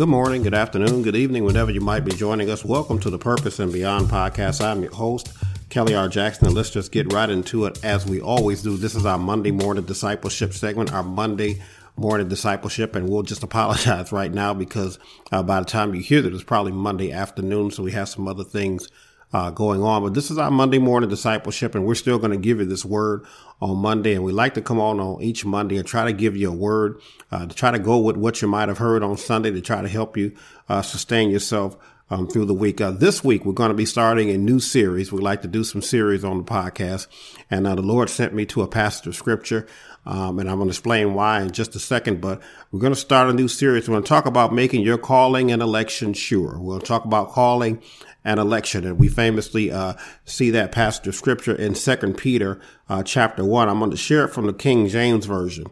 Good morning, good afternoon, good evening, whenever you might be joining us. Welcome to the Purpose and Beyond podcast. I'm your host, Kelly R. Jackson, and let's just get right into it as we always do. This is our Monday morning discipleship segment, our Monday morning discipleship, and we'll just apologize right now because uh, by the time you hear this, it's probably Monday afternoon, so we have some other things uh, going on. But this is our Monday morning discipleship, and we're still going to give you this word on Monday. And we like to come on on each Monday and try to give you a word uh, to try to go with what you might have heard on Sunday to try to help you uh, sustain yourself. Um, through the week. Uh, this week, we're going to be starting a new series. We like to do some series on the podcast. And uh, the Lord sent me to a passage of scripture. Um, and I'm going to explain why in just a second, but we're going to start a new series. We're going to talk about making your calling and election sure. We'll talk about calling an election. And we famously uh, see that passage of scripture in Second Peter uh, chapter one. I'm going to share it from the King James version.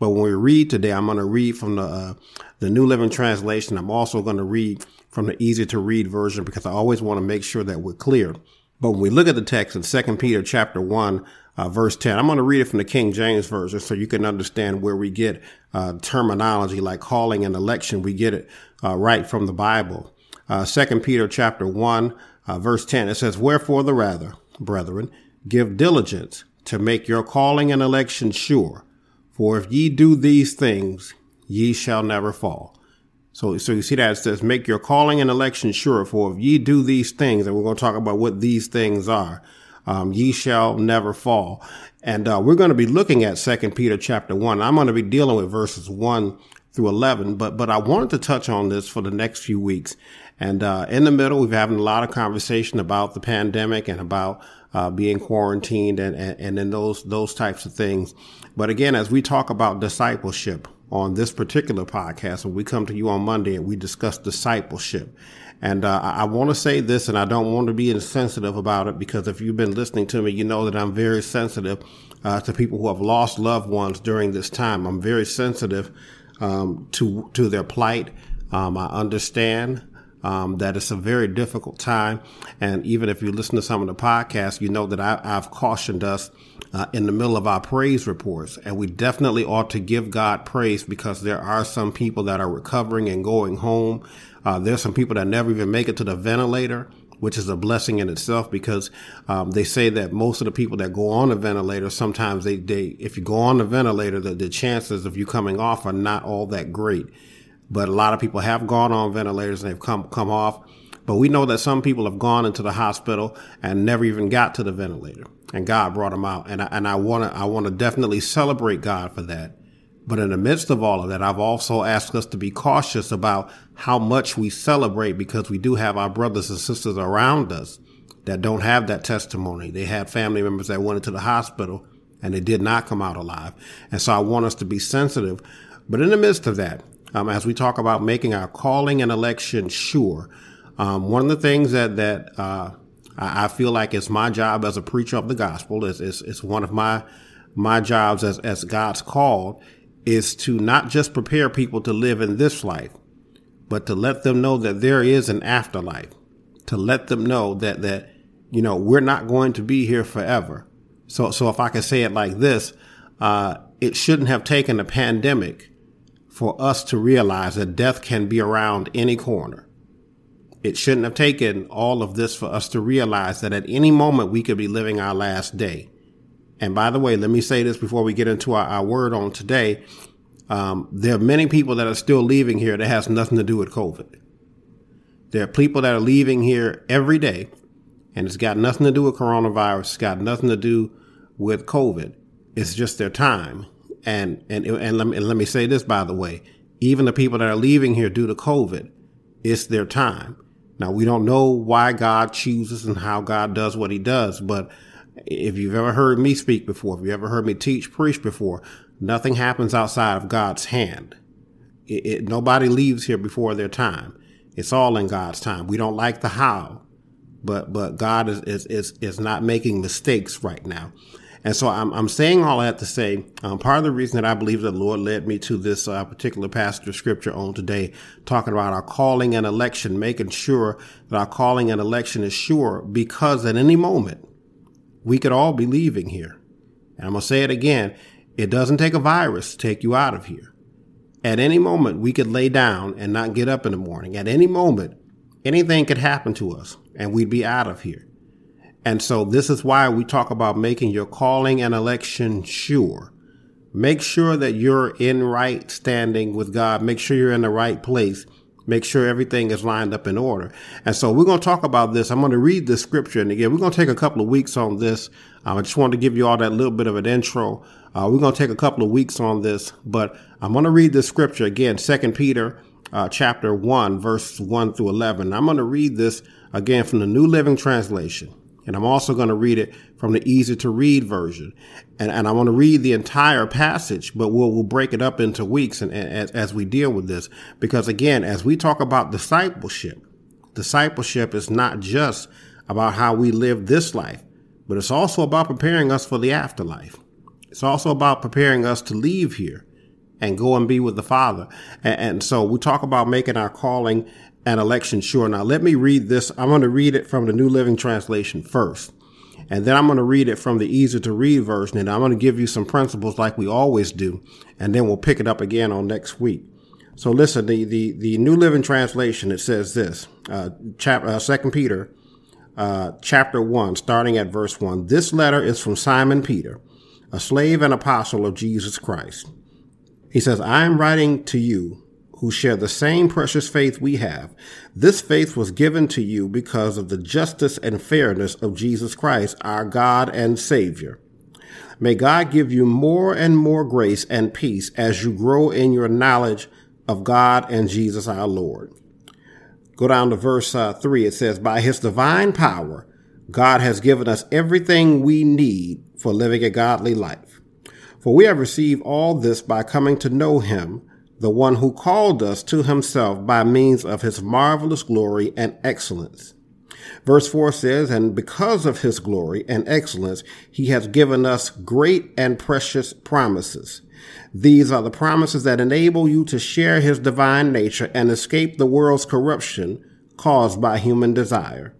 But when we read today, I'm going to read from the uh, the New Living Translation. I'm also going to read from the easy to read version because I always want to make sure that we're clear. But when we look at the text in Second Peter chapter one, uh, verse 10. I'm going to read it from the King James Version so you can understand where we get uh, terminology like calling and election. We get it uh, right from the Bible uh, 2 Peter chapter 1, uh, verse 10. It says, Wherefore the rather, brethren, give diligence to make your calling and election sure. For if ye do these things, ye shall never fall. So, so you see that it says, make your calling and election sure. For if ye do these things, and we're going to talk about what these things are, um, ye shall never fall. And, uh, we're going to be looking at Second Peter chapter one. I'm going to be dealing with verses one through 11, but, but I wanted to touch on this for the next few weeks. And uh, in the middle, we've having a lot of conversation about the pandemic and about uh, being quarantined and, and, and then those those types of things. But again, as we talk about discipleship on this particular podcast, when we come to you on Monday and we discuss discipleship. And uh, I want to say this, and I don't want to be insensitive about it because if you've been listening to me, you know that I'm very sensitive uh, to people who have lost loved ones during this time. I'm very sensitive um, to to their plight. Um, I understand um, that it's a very difficult time. And even if you listen to some of the podcasts, you know that I, have cautioned us uh, in the middle of our praise reports. And we definitely ought to give God praise because there are some people that are recovering and going home. Uh, there's some people that never even make it to the ventilator which is a blessing in itself because um, they say that most of the people that go on the ventilator sometimes they, they if you go on the ventilator the, the chances of you coming off are not all that great but a lot of people have gone on ventilators and they've come come off. But we know that some people have gone into the hospital and never even got to the ventilator, and God brought them out. And I, and I want to I want to definitely celebrate God for that. But in the midst of all of that, I've also asked us to be cautious about how much we celebrate because we do have our brothers and sisters around us that don't have that testimony. They had family members that went into the hospital and they did not come out alive. And so I want us to be sensitive. But in the midst of that, um, as we talk about making our calling and election sure. Um, one of the things that that uh, I, feel like it's my job as a preacher of the gospel is is, is one of my my jobs as as God's called is to not just prepare people to live in this life, but to let them know that there is an afterlife. To let them know that that you know we're not going to be here forever. So so if I can say it like this, uh, it shouldn't have taken a pandemic for us to realize that death can be around any corner. It shouldn't have taken all of this for us to realize that at any moment we could be living our last day. And by the way, let me say this before we get into our, our word on today. Um, there are many people that are still leaving here that has nothing to do with COVID. There are people that are leaving here every day and it's got nothing to do with coronavirus. It's got nothing to do with COVID. It's just their time. And, and, and let me, and let me say this, by the way, even the people that are leaving here due to COVID, it's their time. Now, we don't know why God chooses and how God does what he does, but if you've ever heard me speak before, if you ever heard me teach, preach before, nothing happens outside of God's hand. It, it, nobody leaves here before their time. It's all in God's time. We don't like the how, but, but God is, is, is, is not making mistakes right now. And so I'm, I'm saying all that to say, um, part of the reason that I believe the Lord led me to this uh, particular passage of scripture on today, talking about our calling and election, making sure that our calling and election is sure because at any moment we could all be leaving here. And I'm going to say it again. It doesn't take a virus to take you out of here. At any moment, we could lay down and not get up in the morning. At any moment, anything could happen to us and we'd be out of here. And so this is why we talk about making your calling and election sure. Make sure that you're in right standing with God. Make sure you're in the right place. Make sure everything is lined up in order. And so we're going to talk about this. I'm going to read the scripture. And again, we're going to take a couple of weeks on this. Um, I just wanted to give you all that little bit of an intro. Uh, we're going to take a couple of weeks on this, but I'm going to read the scripture again, Second Peter uh, chapter 1, verse 1 through 11. I'm going to read this again from the New Living Translation. And I'm also going to read it from the easy to read version. And, and I want to read the entire passage, but we'll, we'll break it up into weeks and, and as, as we deal with this. Because again, as we talk about discipleship, discipleship is not just about how we live this life, but it's also about preparing us for the afterlife. It's also about preparing us to leave here and go and be with the Father. And, and, so we talk about making our calling and election sure. Now, let me read this. I'm going to read it from the New Living Translation first. And then I'm going to read it from the easy to read version. And I'm going to give you some principles like we always do. And then we'll pick it up again on next week. So listen, the, the, the New Living Translation, it says this, uh, chapter, uh, second Peter, uh, chapter one, starting at verse one. This letter is from Simon Peter, a slave and apostle of Jesus Christ. He says, I am writing to you who share the same precious faith we have. This faith was given to you because of the justice and fairness of Jesus Christ, our God and Savior. May God give you more and more grace and peace as you grow in your knowledge of God and Jesus our Lord. Go down to verse uh, 3. It says, By his divine power, God has given us everything we need for living a godly life. For we have received all this by coming to know him the one who called us to himself by means of his marvelous glory and excellence. Verse 4 says, And because of his glory and excellence, he has given us great and precious promises. These are the promises that enable you to share his divine nature and escape the world's corruption caused by human desire.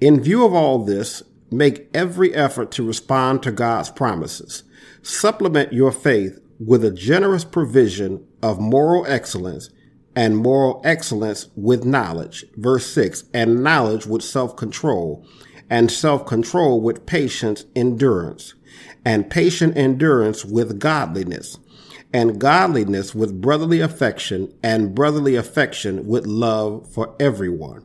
In view of all this, make every effort to respond to God's promises. Supplement your faith with a generous provision of moral excellence and moral excellence with knowledge. Verse 6 and knowledge with self control, and self control with patience, endurance, and patient endurance with godliness, and godliness with brotherly affection, and brotherly affection with love for everyone.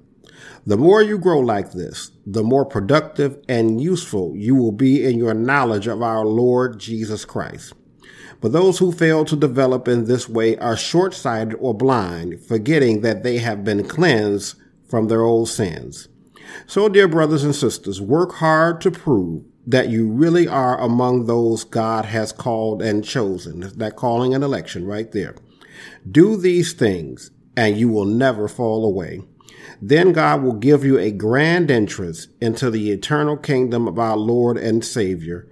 The more you grow like this, the more productive and useful you will be in your knowledge of our Lord Jesus Christ. But those who fail to develop in this way are short sighted or blind, forgetting that they have been cleansed from their old sins. So, dear brothers and sisters, work hard to prove that you really are among those God has called and chosen. That calling and election right there. Do these things and you will never fall away. Then God will give you a grand entrance into the eternal kingdom of our Lord and Savior,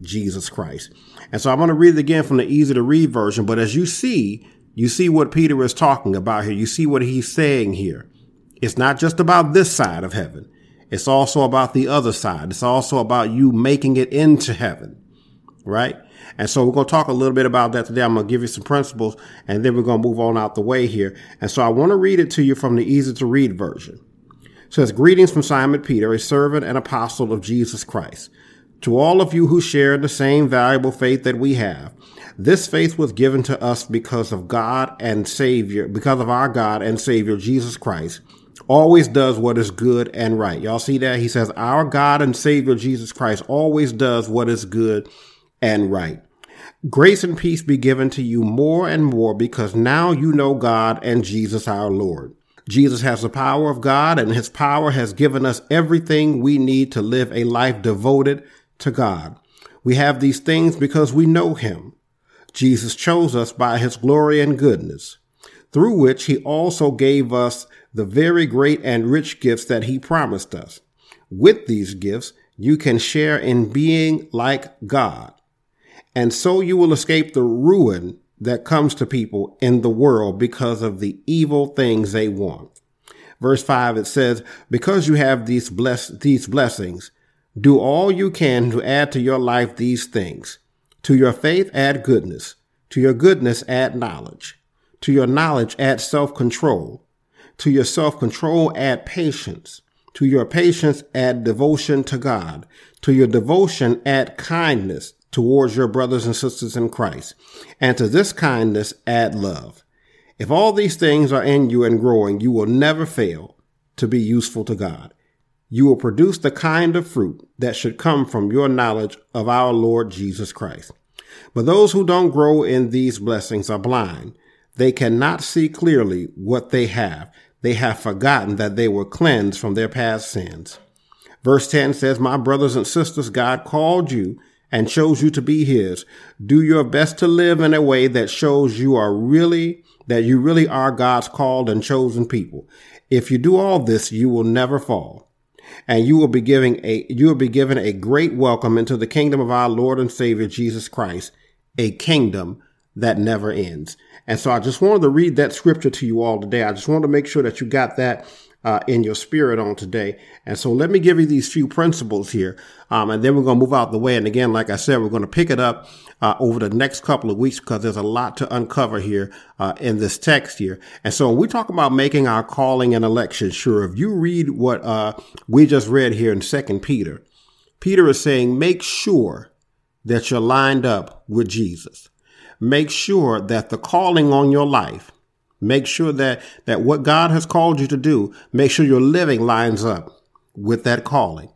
Jesus Christ. And so I'm going to read it again from the easy to read version. But as you see, you see what Peter is talking about here. You see what he's saying here. It's not just about this side of heaven. It's also about the other side. It's also about you making it into heaven. Right? And so we're going to talk a little bit about that today. I'm going to give you some principles and then we're going to move on out the way here. And so I want to read it to you from the easy to read version. It says, greetings from Simon Peter, a servant and apostle of Jesus Christ to all of you who share the same valuable faith that we have. This faith was given to us because of God and Savior, because of our God and Savior, Jesus Christ, always does what is good and right. Y'all see that? He says, Our God and Savior, Jesus Christ, always does what is good and right. Grace and peace be given to you more and more because now you know God and Jesus our Lord. Jesus has the power of God and his power has given us everything we need to live a life devoted to God. We have these things because we know him. Jesus chose us by his glory and goodness, through which he also gave us the very great and rich gifts that he promised us. With these gifts, you can share in being like God. And so you will escape the ruin that comes to people in the world because of the evil things they want. Verse 5 it says, Because you have these bless these blessings, do all you can to add to your life these things. To your faith, add goodness. To your goodness, add knowledge. To your knowledge, add self control. To your self control, add patience. To your patience, add devotion to God. To your devotion, add kindness towards your brothers and sisters in Christ. And to this kindness, add love. If all these things are in you and growing, you will never fail to be useful to God. You will produce the kind of fruit that should come from your knowledge of our Lord Jesus Christ. But those who don't grow in these blessings are blind. They cannot see clearly what they have. They have forgotten that they were cleansed from their past sins. Verse 10 says, My brothers and sisters, God called you and chose you to be his. Do your best to live in a way that shows you are really that you really are God's called and chosen people. If you do all this, you will never fall. And you will be giving a, you will be given a great welcome into the kingdom of our Lord and Savior Jesus Christ, a kingdom that never ends. And so I just wanted to read that scripture to you all today. I just wanted to make sure that you got that uh, in your spirit on today. And so let me give you these few principles here. Um, and then we're going to move out the way. And again, like I said, we're going to pick it up uh, over the next couple of weeks because there's a lot to uncover here uh, in this text here. And so we talk about making our calling and election sure, if you read what uh, we just read here in Second Peter, Peter is saying, make sure that you're lined up with Jesus. Make sure that the calling on your life, make sure that, that what God has called you to do, make sure your living lines up with that calling.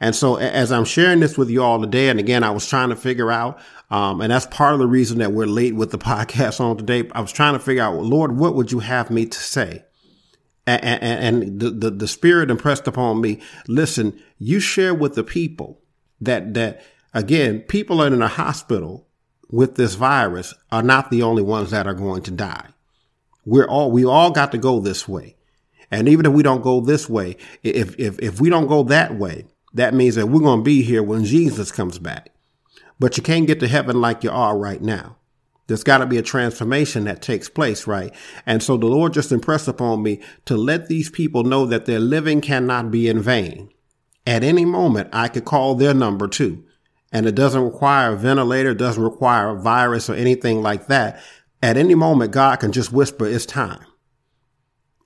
And so as I'm sharing this with you all today, and again, I was trying to figure out, um, and that's part of the reason that we're late with the podcast on today. I was trying to figure out, Lord, what would you have me to say? And, and, and the, the, the spirit impressed upon me, listen, you share with the people that, that again, people are in a hospital with this virus are not the only ones that are going to die. We're all, we all got to go this way. And even if we don't go this way, if, if, if we don't go that way, that means that we're going to be here when Jesus comes back. But you can't get to heaven like you are right now. There's got to be a transformation that takes place, right? And so the Lord just impressed upon me to let these people know that their living cannot be in vain. At any moment, I could call their number too. And it doesn't require a ventilator, doesn't require a virus or anything like that. At any moment, God can just whisper, it's time.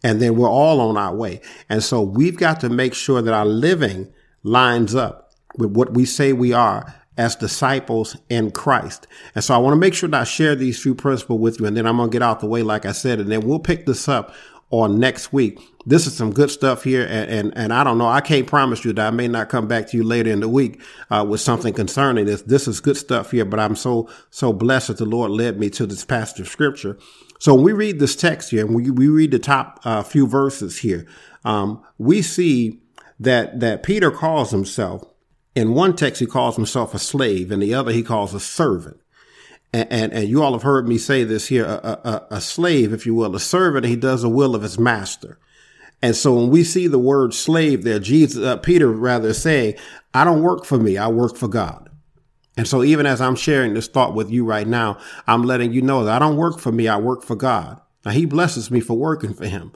And then we're all on our way. And so we've got to make sure that our living lines up with what we say we are as disciples in Christ. And so I want to make sure that I share these few principles with you. And then I'm going to get out the way, like I said, and then we'll pick this up on next week. This is some good stuff here. And, and, and I don't know. I can't promise you that I may not come back to you later in the week, uh, with something concerning this. This is good stuff here, but I'm so, so blessed that the Lord led me to this passage of scripture. So when we read this text here and we, we read the top uh, few verses here, um, we see that, that Peter calls himself, in one text, he calls himself a slave. In the other, he calls a servant. And, and, and you all have heard me say this here, a, a, a slave, if you will, a servant, he does the will of his master. And so when we see the word slave there, Jesus, uh, Peter rather saying, I don't work for me, I work for God. And so even as I'm sharing this thought with you right now, I'm letting you know that I don't work for me, I work for God. Now he blesses me for working for him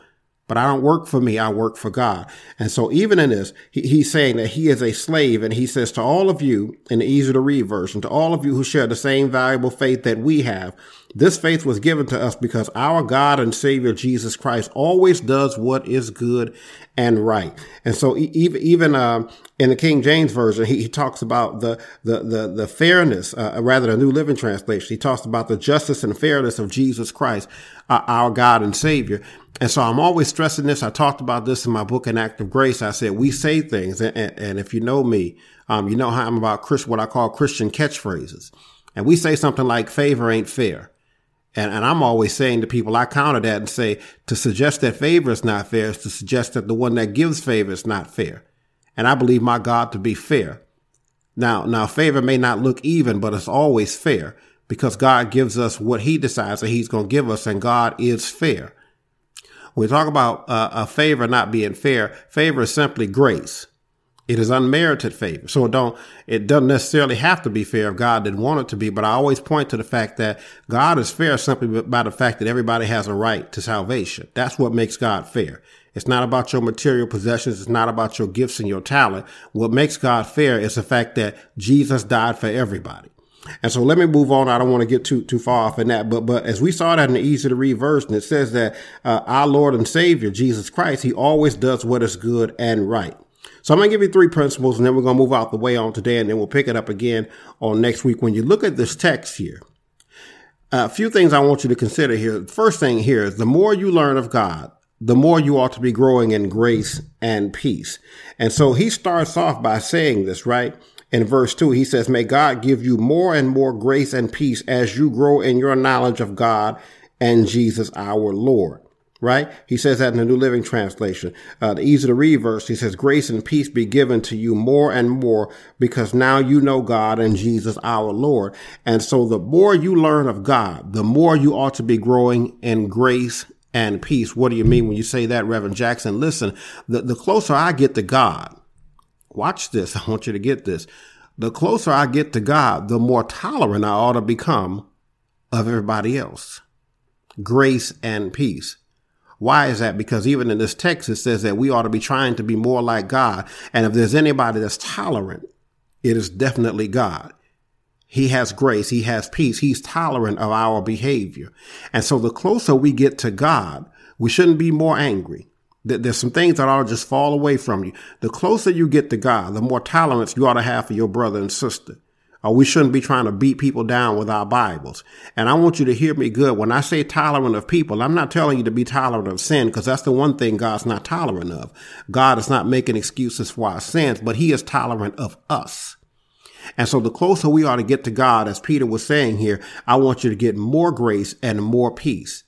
but I don't work for me. I work for God. And so even in this, he, he's saying that he is a slave. And he says to all of you in the easy to read version, to all of you who share the same valuable faith that we have, this faith was given to us because our God and Savior Jesus Christ always does what is good and right. And so even even uh, in the King James version, he, he talks about the the the, the fairness, uh, rather the New Living Translation. He talks about the justice and fairness of Jesus Christ, uh, our God and Savior. And so I'm always stressing this. I talked about this in my book, An Act of Grace. I said, we say things. And, and, and if you know me, um, you know how I'm about Chris, what I call Christian catchphrases. And we say something like favor ain't fair. And, and I'm always saying to people, I counter that and say to suggest that favor is not fair is to suggest that the one that gives favor is not fair. And I believe my God to be fair. Now, now favor may not look even, but it's always fair because God gives us what he decides that he's going to give us and God is fair. We talk about uh, a favor not being fair, favor is simply grace. It is unmerited favor. So it don't, it doesn't necessarily have to be fair if God didn't want it to be. But I always point to the fact that God is fair simply by the fact that everybody has a right to salvation. That's what makes God fair. It's not about your material possessions. It's not about your gifts and your talent. What makes God fair is the fact that Jesus died for everybody. And so let me move on. I don't want to get too too far off in that, but but as we saw that in the easy to read verse, and it says that uh, our Lord and Savior Jesus Christ, He always does what is good and right. So I'm going to give you three principles, and then we're going to move out the way on today, and then we'll pick it up again on next week. When you look at this text here, uh, a few things I want you to consider here. First thing here is the more you learn of God, the more you ought to be growing in grace and peace. And so he starts off by saying this, right? In verse 2, he says, May God give you more and more grace and peace as you grow in your knowledge of God and Jesus our Lord. Right? He says that in the New Living Translation. Uh, the easy to read verse, he says, Grace and peace be given to you more and more because now you know God and Jesus our Lord. And so the more you learn of God, the more you ought to be growing in grace and peace. What do you mean when you say that, Reverend Jackson? Listen, the, the closer I get to God, watch this. I want you to get this. The closer I get to God, the more tolerant I ought to become of everybody else. Grace and peace. Why is that? Because even in this text, it says that we ought to be trying to be more like God. And if there's anybody that's tolerant, it is definitely God. He has grace. He has peace. He's tolerant of our behavior. And so the closer we get to God, we shouldn't be more angry. There's some things that ought to just fall away from you. The closer you get to God, the more tolerance you ought to have for your brother and sister. Or we shouldn't be trying to beat people down with our Bibles. And I want you to hear me good. When I say tolerant of people, I'm not telling you to be tolerant of sin because that's the one thing God's not tolerant of. God is not making excuses for our sins, but he is tolerant of us. And so the closer we are to get to God, as Peter was saying here, I want you to get more grace and more peace.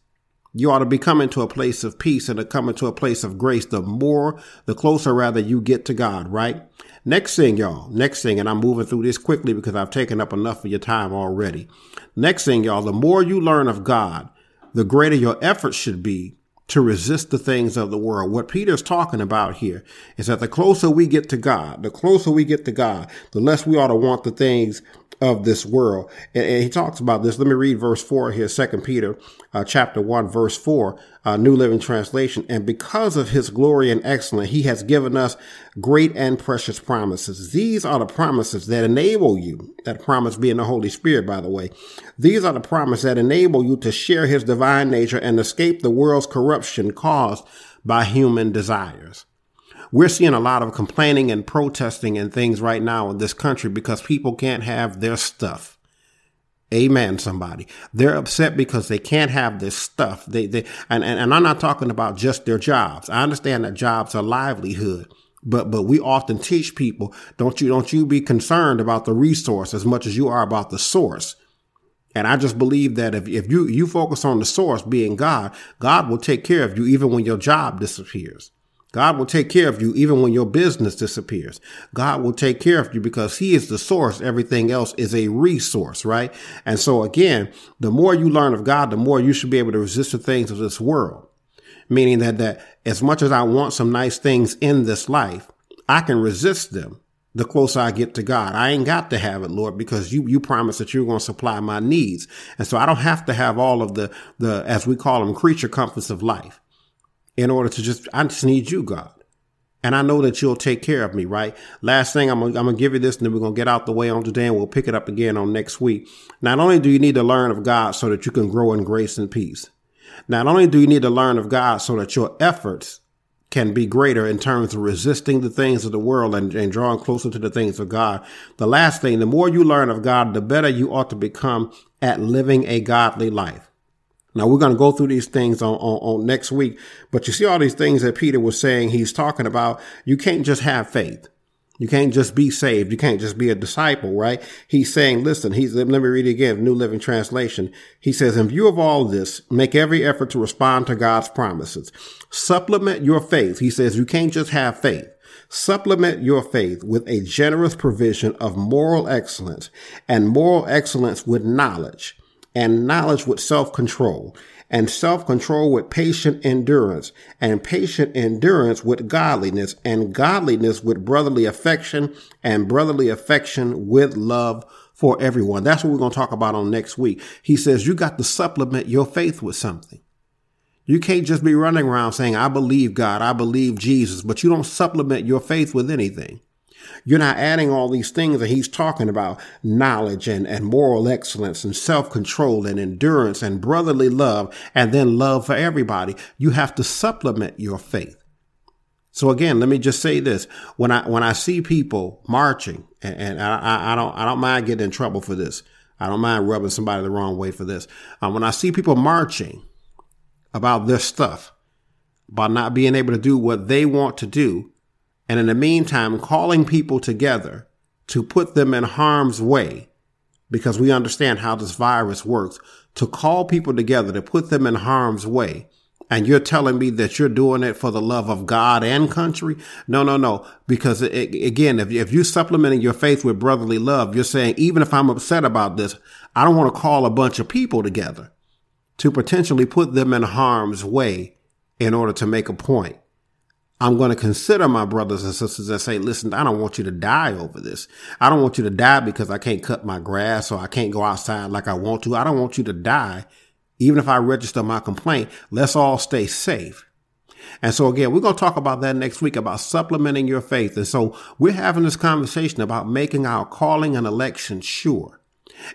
You ought to be coming to a place of peace and to coming to a place of grace. The more, the closer rather you get to God, right? Next thing, y'all, next thing, and I'm moving through this quickly because I've taken up enough of your time already. Next thing, y'all, the more you learn of God, the greater your efforts should be to resist the things of the world. What Peter's talking about here is that the closer we get to God, the closer we get to God, the less we ought to want the things of this world. And, and, he talks about this. Let me read verse four here, second Peter, uh, chapter one, verse four, uh, New Living Translation. And because of his glory and excellence, he has given us great and precious promises. These are the promises that enable you, that promise being the Holy Spirit, by the way. These are the promises that enable you to share his divine nature and escape the world's corruption caused by human desires. We're seeing a lot of complaining and protesting and things right now in this country because people can't have their stuff. Amen, somebody. They're upset because they can't have this stuff. They, they, and, and, and I'm not talking about just their jobs. I understand that jobs are livelihood, but, but we often teach people, don't you, don't you be concerned about the resource as much as you are about the source. And I just believe that if, if you, you focus on the source being God, God will take care of you even when your job disappears. God will take care of you even when your business disappears. God will take care of you because he is the source. Everything else is a resource, right? And so again, the more you learn of God, the more you should be able to resist the things of this world. Meaning that, that as much as I want some nice things in this life, I can resist them the closer I get to God. I ain't got to have it, Lord, because you, you promised that you're going to supply my needs. And so I don't have to have all of the, the, as we call them, creature comforts of life in order to just, I just need you, God. And I know that you'll take care of me, right? Last thing, I'm gonna, I'm gonna give you this and then we're gonna get out the way on today and we'll pick it up again on next week. Not only do you need to learn of God so that you can grow in grace and peace. Not only do you need to learn of God so that your efforts can be greater in terms of resisting the things of the world and, and drawing closer to the things of God. The last thing, the more you learn of God, the better you ought to become at living a godly life. Now we're going to go through these things on, on, on, next week, but you see all these things that Peter was saying. He's talking about you can't just have faith. You can't just be saved. You can't just be a disciple, right? He's saying, listen, he's, let me read it again, New Living Translation. He says, in view of all this, make every effort to respond to God's promises. Supplement your faith. He says, you can't just have faith. Supplement your faith with a generous provision of moral excellence and moral excellence with knowledge and knowledge with self-control, and self-control with patient endurance, and patient endurance with godliness, and godliness with brotherly affection, and brotherly affection with love for everyone. That's what we're going to talk about on next week. He says you got to supplement your faith with something. You can't just be running around saying, I believe God, I believe Jesus, but you don't supplement your faith with anything. You're not adding all these things that he's talking about knowledge and, and moral excellence and self control and endurance and brotherly love and then love for everybody. You have to supplement your faith. So again, let me just say this: when I when I see people marching, and, and I, I, don't I don't mind getting in trouble for this. I don't mind rubbing somebody the wrong way for this. Um, when I see people marching about this stuff, about not being able to do what they want to do, and in the meantime, calling people together to put them in harm's way because we understand how this virus works, to call people together to put them in harm's way. And you're telling me that you're doing it for the love of God and country? No, no, no. Because it, again, if, if you're supplementing your faith with brotherly love, you're saying, even if I'm upset about this, I don't want to call a bunch of people together to potentially put them in harm's way in order to make a point. I'm going to consider my brothers and sisters that say, listen, I don't want you to die over this. I don't want you to die because I can't cut my grass or I can't go outside like I want to. I don't want you to die. Even if I register my complaint, let's all stay safe. And so again, we're going to talk about that next week about supplementing your faith. And so we're having this conversation about making our calling and election sure.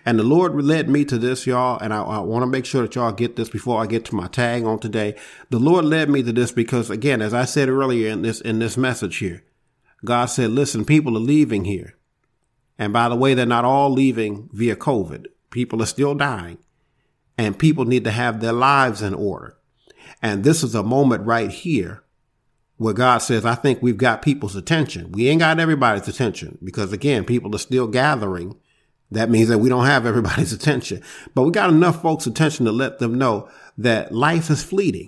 And the Lord led me to this, y'all. And I, I want to make sure that y'all get this before I get to my tag on today. The Lord led me to this because again, as I said earlier in this, in this message here, God said, listen, people are leaving here. And by the way, they're not all leaving via COVID. People are still dying and people need to have their lives in order. And this is a moment right here where God says, I think we've got people's attention. We ain't got everybody's attention because again, people are still gathering that means that we don't have everybody's attention, but we got enough folks' attention to let them know that life is fleeting.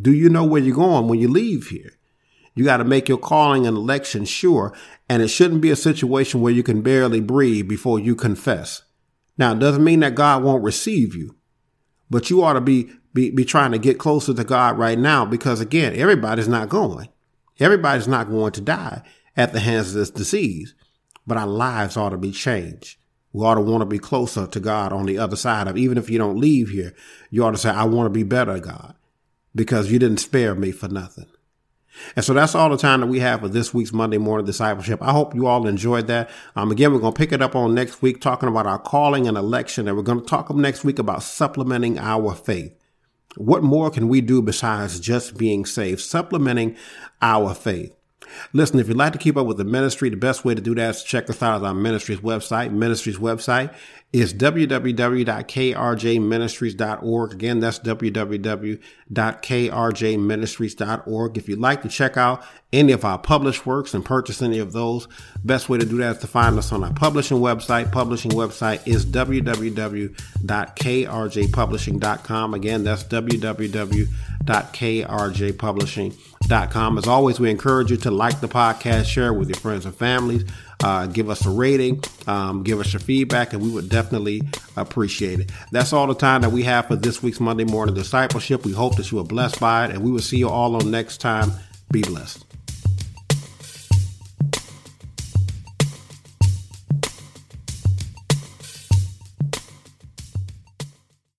Do you know where you're going when you leave here? You got to make your calling and election sure, and it shouldn't be a situation where you can barely breathe before you confess. Now, it doesn't mean that God won't receive you, but you ought to be, be, be trying to get closer to God right now because again, everybody's not going. Everybody's not going to die at the hands of this disease but our lives ought to be changed. We ought to want to be closer to God on the other side of, even if you don't leave here, you ought to say, I want to be better, God, because you didn't spare me for nothing. And so that's all the time that we have for this week's Monday morning discipleship. I hope you all enjoyed that. Um, again, we're going to pick it up on next week, talking about our calling and election. And we're going to talk next week about supplementing our faith. What more can we do besides just being saved? Supplementing our faith. Listen, if you'd like to keep up with the ministry, the best way to do that is to check us out on our ministry's website. Ministry's website is www.krjministries.org. Again, that's www.krjministries.org. If you'd like to check out any of our published works and purchase any of those, best way to do that is to find us on our publishing website. Publishing website is www.krjpublishing.com. Again, that's www.krjpublishing.com. As always, we encourage you to like the podcast, share with your friends and families. Uh, give us a rating, um, give us your feedback, and we would definitely appreciate it. That's all the time that we have for this week's Monday Morning Discipleship. We hope that you are blessed by it, and we will see you all on next time. Be blessed.